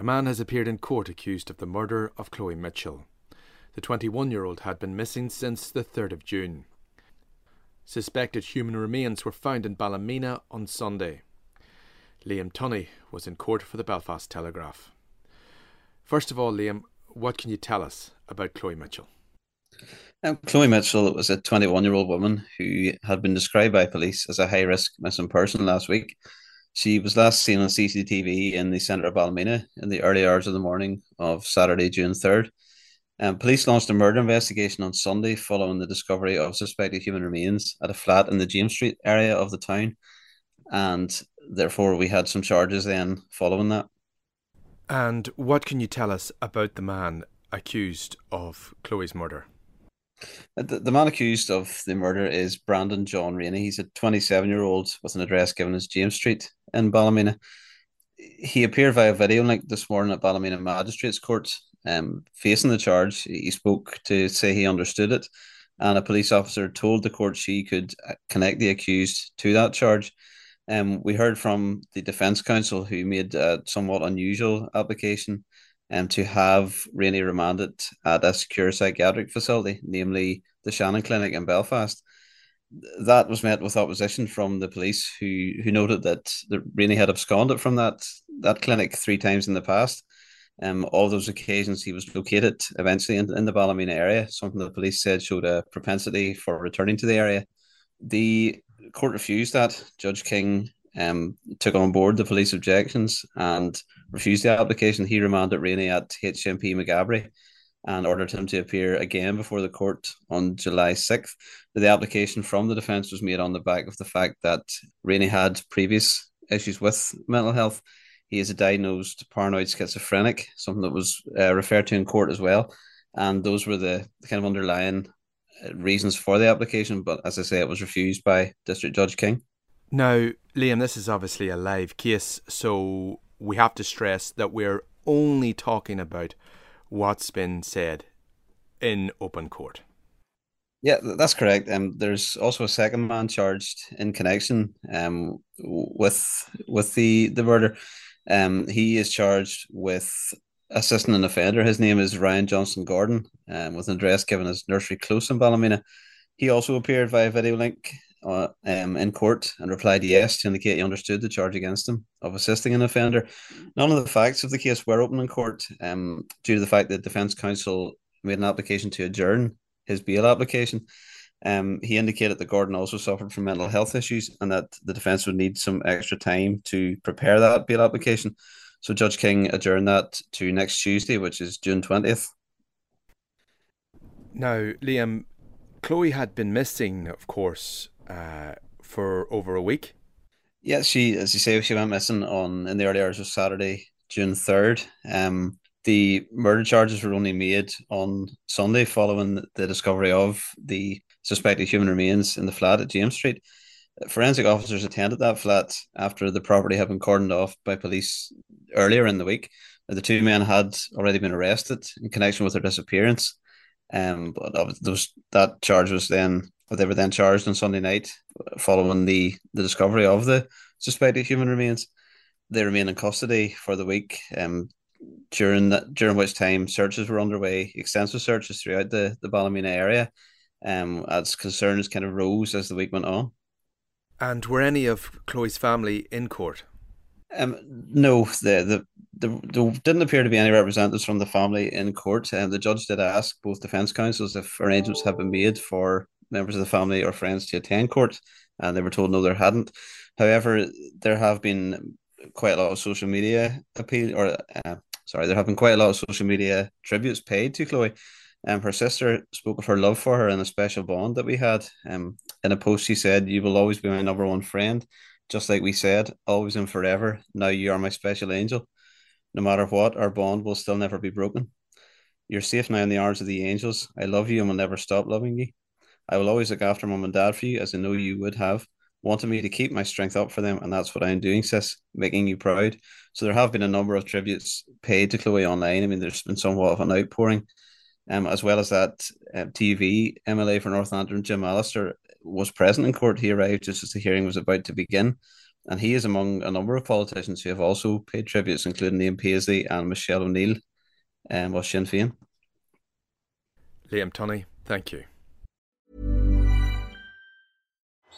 A man has appeared in court accused of the murder of Chloe Mitchell. The 21 year old had been missing since the 3rd of June. Suspected human remains were found in Ballymena on Sunday. Liam Tunney was in court for the Belfast Telegraph. First of all, Liam, what can you tell us about Chloe Mitchell? Chloe Mitchell was a 21 year old woman who had been described by police as a high risk missing person last week. She was last seen on CCTV in the centre of Ballymena in the early hours of the morning of Saturday, June 3rd. Um, police launched a murder investigation on Sunday following the discovery of suspected human remains at a flat in the James Street area of the town. And therefore, we had some charges then following that. And what can you tell us about the man accused of Chloe's murder? Uh, the, the man accused of the murder is Brandon John Rainey. He's a 27 year old with an address given as James Street in Ballymena. He appeared via video link this morning at Ballymena Magistrates Court, um, facing the charge. He spoke to say he understood it, and a police officer told the court she could uh, connect the accused to that charge. Um, we heard from the defence counsel who made a somewhat unusual application um, to have Rainey remanded at a secure psychiatric facility, namely the Shannon Clinic in Belfast. That was met with opposition from the police, who who noted that Rainey had absconded from that that clinic three times in the past. Um, all those occasions he was located eventually in, in the Ballymena area, something the police said showed a propensity for returning to the area. The court refused that. Judge King um, took on board the police objections and refused the application. He remanded Rainey at HMP Maghaberry and ordered him to appear again before the court on July 6th. The application from the defence was made on the back of the fact that Rainey had previous issues with mental health. He is a diagnosed paranoid schizophrenic, something that was uh, referred to in court as well. And those were the kind of underlying uh, reasons for the application. But as I say, it was refused by District Judge King. Now, Liam, this is obviously a live case, so we have to stress that we're only talking about what's been said in open court. Yeah, that's correct. Um, there's also a second man charged in connection um with with the the murder. Um, he is charged with assisting an offender. His name is Ryan Johnson Gordon, um, with an address given as Nursery Close in Ballymena. He also appeared via video link uh, um, in court and replied yes to indicate he understood the charge against him of assisting an offender. None of the facts of the case were open in court um, due to the fact that defence counsel made an application to adjourn his bail application. Um, he indicated that Gordon also suffered from mental health issues and that the defence would need some extra time to prepare that bail application. So Judge King adjourned that to next Tuesday, which is June 20th. Now, Liam, Chloe had been missing, of course, uh, for over a week. Yeah, she, as you say, she went missing on in the early hours of Saturday, June third. Um, the murder charges were only made on Sunday following the discovery of the suspected human remains in the flat at James Street. Forensic officers attended that flat after the property had been cordoned off by police earlier in the week. The two men had already been arrested in connection with their disappearance. Um, but those, that charge was then they were then charged on Sunday night following the, the discovery of the suspected human remains. They remain in custody for the week. Um, during that, during which time searches were underway, extensive searches throughout the the Ballymena area, um, as concerns kind of rose as the week went on. And were any of Chloe's family in court? Um, no, the, the the there didn't appear to be any representatives from the family in court, and the judge did ask both defence counsels if arrangements have been made for members of the family or friends to attend court, and they were told no, there hadn't. However, there have been quite a lot of social media appeal, or uh, sorry, there have been quite a lot of social media tributes paid to Chloe. Um, her sister spoke of her love for her and a special bond that we had. Um, in a post, she said, "You will always be my number one friend, just like we said, always and forever. Now you are my special angel. No matter what, our bond will still never be broken. You're safe now in the arms of the angels. I love you and will never stop loving you. I will always look after mum and dad for you, as I know you would have." wanted me to keep my strength up for them, and that's what I'm doing, sis, making you proud. So there have been a number of tributes paid to Chloe online. I mean, there's been somewhat of an outpouring, um, as well as that uh, TUV MLA for North Antrim, Jim Allister, was present in court. He arrived just as the hearing was about to begin, and he is among a number of politicians who have also paid tributes, including Ian Paisley and Michelle O'Neill, and um, of Sinn Féin. Liam Tunney, thank you.